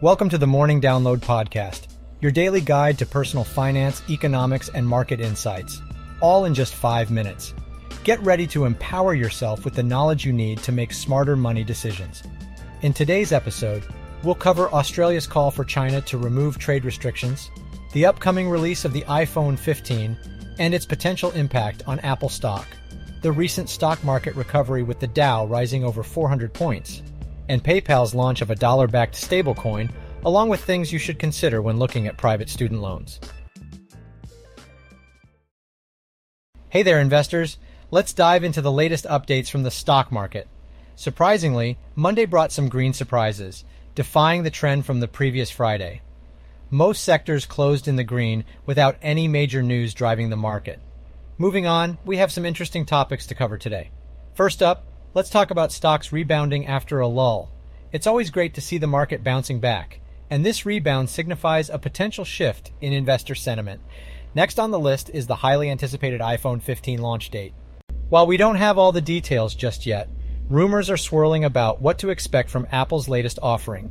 Welcome to the Morning Download Podcast, your daily guide to personal finance, economics, and market insights, all in just five minutes. Get ready to empower yourself with the knowledge you need to make smarter money decisions. In today's episode, we'll cover Australia's call for China to remove trade restrictions, the upcoming release of the iPhone 15, and its potential impact on Apple stock, the recent stock market recovery with the Dow rising over 400 points, and PayPal's launch of a dollar backed stablecoin, along with things you should consider when looking at private student loans. Hey there, investors. Let's dive into the latest updates from the stock market. Surprisingly, Monday brought some green surprises, defying the trend from the previous Friday. Most sectors closed in the green without any major news driving the market. Moving on, we have some interesting topics to cover today. First up, let's talk about stocks rebounding after a lull. It's always great to see the market bouncing back, and this rebound signifies a potential shift in investor sentiment. Next on the list is the highly anticipated iPhone 15 launch date. While we don't have all the details just yet, rumors are swirling about what to expect from Apple's latest offering.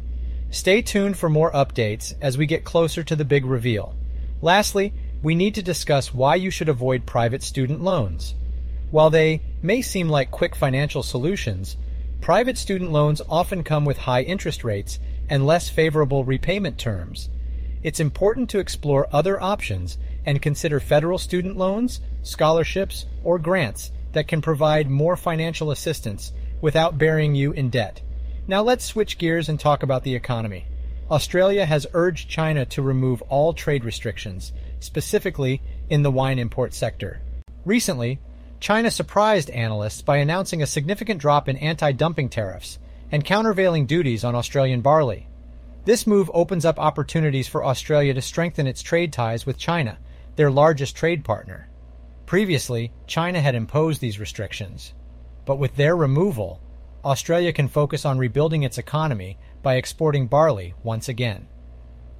Stay tuned for more updates as we get closer to the big reveal. Lastly, we need to discuss why you should avoid private student loans. While they may seem like quick financial solutions, private student loans often come with high interest rates and less favorable repayment terms. It's important to explore other options and consider federal student loans, scholarships, or grants that can provide more financial assistance without burying you in debt. Now let's switch gears and talk about the economy. Australia has urged China to remove all trade restrictions, specifically in the wine import sector. Recently, China surprised analysts by announcing a significant drop in anti dumping tariffs and countervailing duties on Australian barley. This move opens up opportunities for Australia to strengthen its trade ties with China, their largest trade partner. Previously, China had imposed these restrictions. But with their removal, Australia can focus on rebuilding its economy by exporting barley once again.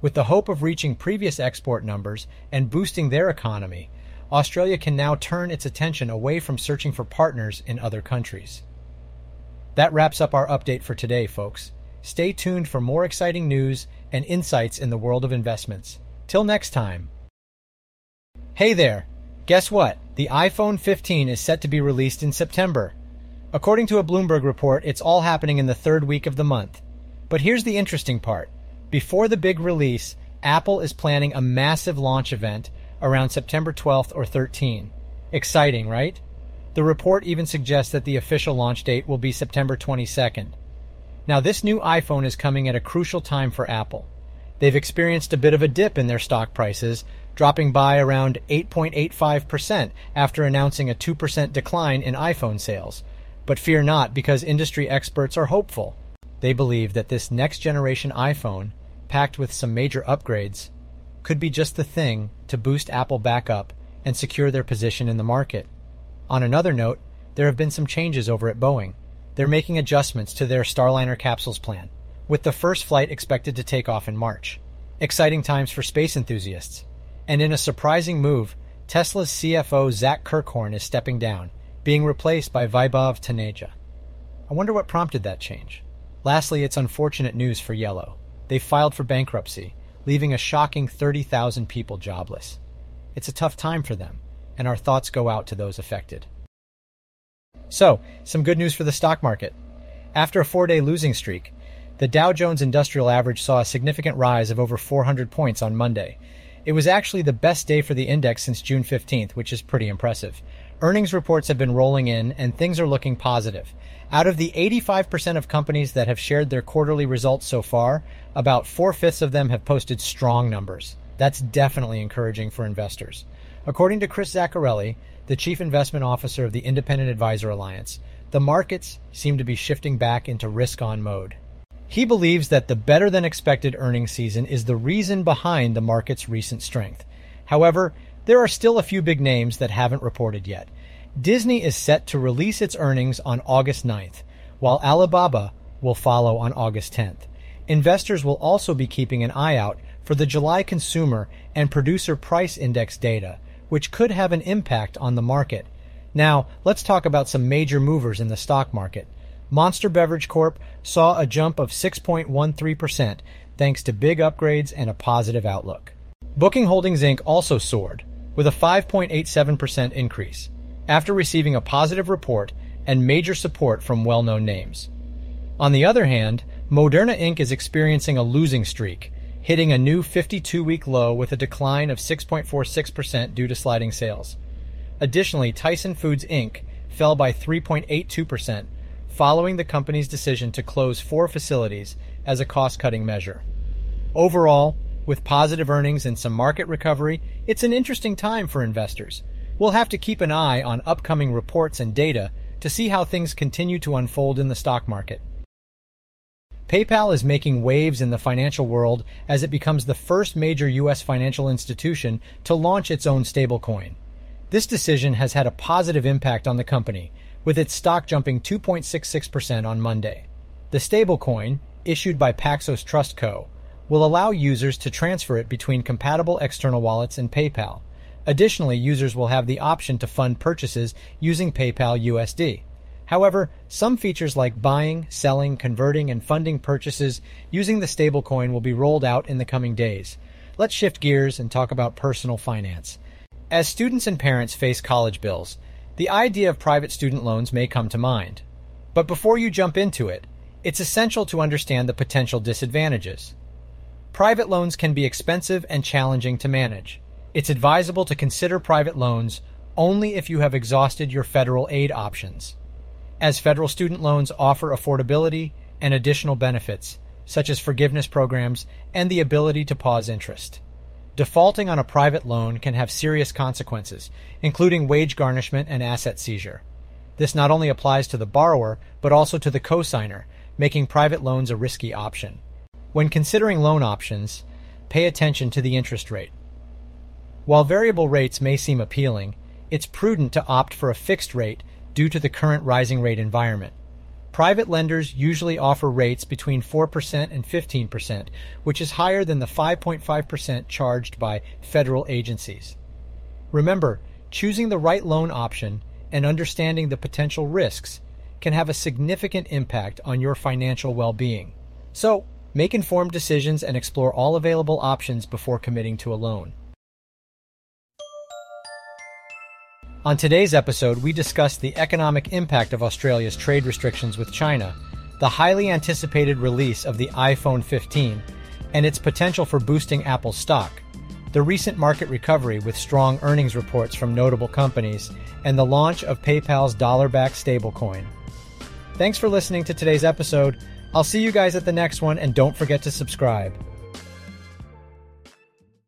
With the hope of reaching previous export numbers and boosting their economy, Australia can now turn its attention away from searching for partners in other countries. That wraps up our update for today, folks. Stay tuned for more exciting news and insights in the world of investments. Till next time. Hey there! Guess what? The iPhone 15 is set to be released in September. According to a Bloomberg report, it's all happening in the third week of the month. But here's the interesting part. Before the big release, Apple is planning a massive launch event around September 12th or 13. Exciting, right? The report even suggests that the official launch date will be September 22nd. Now, this new iPhone is coming at a crucial time for Apple. They've experienced a bit of a dip in their stock prices, dropping by around 8.85% after announcing a 2% decline in iPhone sales. But fear not, because industry experts are hopeful. They believe that this next generation iPhone, packed with some major upgrades, could be just the thing to boost Apple back up and secure their position in the market. On another note, there have been some changes over at Boeing. They're making adjustments to their Starliner capsules plan, with the first flight expected to take off in March. Exciting times for space enthusiasts. And in a surprising move, Tesla's CFO Zach Kirkhorn is stepping down, being replaced by Vaibhav Taneja. I wonder what prompted that change. Lastly, it's unfortunate news for Yellow. They filed for bankruptcy, leaving a shocking 30,000 people jobless. It's a tough time for them, and our thoughts go out to those affected. So, some good news for the stock market. After a four day losing streak, the Dow Jones Industrial Average saw a significant rise of over 400 points on Monday, it was actually the best day for the index since June 15th, which is pretty impressive. Earnings reports have been rolling in, and things are looking positive. Out of the 85% of companies that have shared their quarterly results so far, about four fifths of them have posted strong numbers. That's definitely encouraging for investors. According to Chris Zaccarelli, the chief investment officer of the Independent Advisor Alliance, the markets seem to be shifting back into risk on mode. He believes that the better than expected earnings season is the reason behind the market's recent strength. However, there are still a few big names that haven't reported yet. Disney is set to release its earnings on August 9th, while Alibaba will follow on August 10th. Investors will also be keeping an eye out for the July consumer and producer price index data, which could have an impact on the market. Now, let's talk about some major movers in the stock market. Monster Beverage Corp saw a jump of 6.13%. thanks to big upgrades and a positive outlook. Booking Holdings Inc. also soared, with a 5.87% increase, after receiving a positive report and major support from well known names. On the other hand, Moderna Inc. is experiencing a losing streak, hitting a new 52 week low with a decline of 6.46% due to sliding sales. Additionally, Tyson Foods Inc. fell by 3.82%, following the company's decision to close four facilities as a cost cutting measure. Overall, with positive earnings and some market recovery, it's an interesting time for investors. We'll have to keep an eye on upcoming reports and data to see how things continue to unfold in the stock market. PayPal is making waves in the financial world as it becomes the first major U.S. financial institution to launch its own stablecoin. This decision has had a positive impact on the company, with its stock jumping 2.66% on Monday. The stablecoin, issued by Paxos Trust Co., will allow users to transfer it between compatible external wallets and PayPal. Additionally, users will have the option to fund purchases using PayPal USD. However, some features like buying, selling, converting, and funding purchases using the stablecoin will be rolled out in the coming days. Let's shift gears and talk about personal finance. As students and parents face college bills, the idea of private student loans may come to mind. But before you jump into it, it's essential to understand the potential disadvantages. Private loans can be expensive and challenging to manage. It's advisable to consider private loans only if you have exhausted your federal aid options, as federal student loans offer affordability and additional benefits, such as forgiveness programs and the ability to pause interest. Defaulting on a private loan can have serious consequences, including wage garnishment and asset seizure. This not only applies to the borrower, but also to the cosigner, making private loans a risky option. When considering loan options, pay attention to the interest rate. While variable rates may seem appealing, it's prudent to opt for a fixed rate due to the current rising rate environment. Private lenders usually offer rates between 4% and 15%, which is higher than the 5.5% charged by federal agencies. Remember, choosing the right loan option and understanding the potential risks can have a significant impact on your financial well being. So, Make informed decisions and explore all available options before committing to a loan. On today's episode, we discuss the economic impact of Australia's trade restrictions with China, the highly anticipated release of the iPhone 15, and its potential for boosting Apple's stock, the recent market recovery with strong earnings reports from notable companies, and the launch of PayPal's dollar backed stablecoin. Thanks for listening to today's episode. I'll see you guys at the next one, and don't forget to subscribe.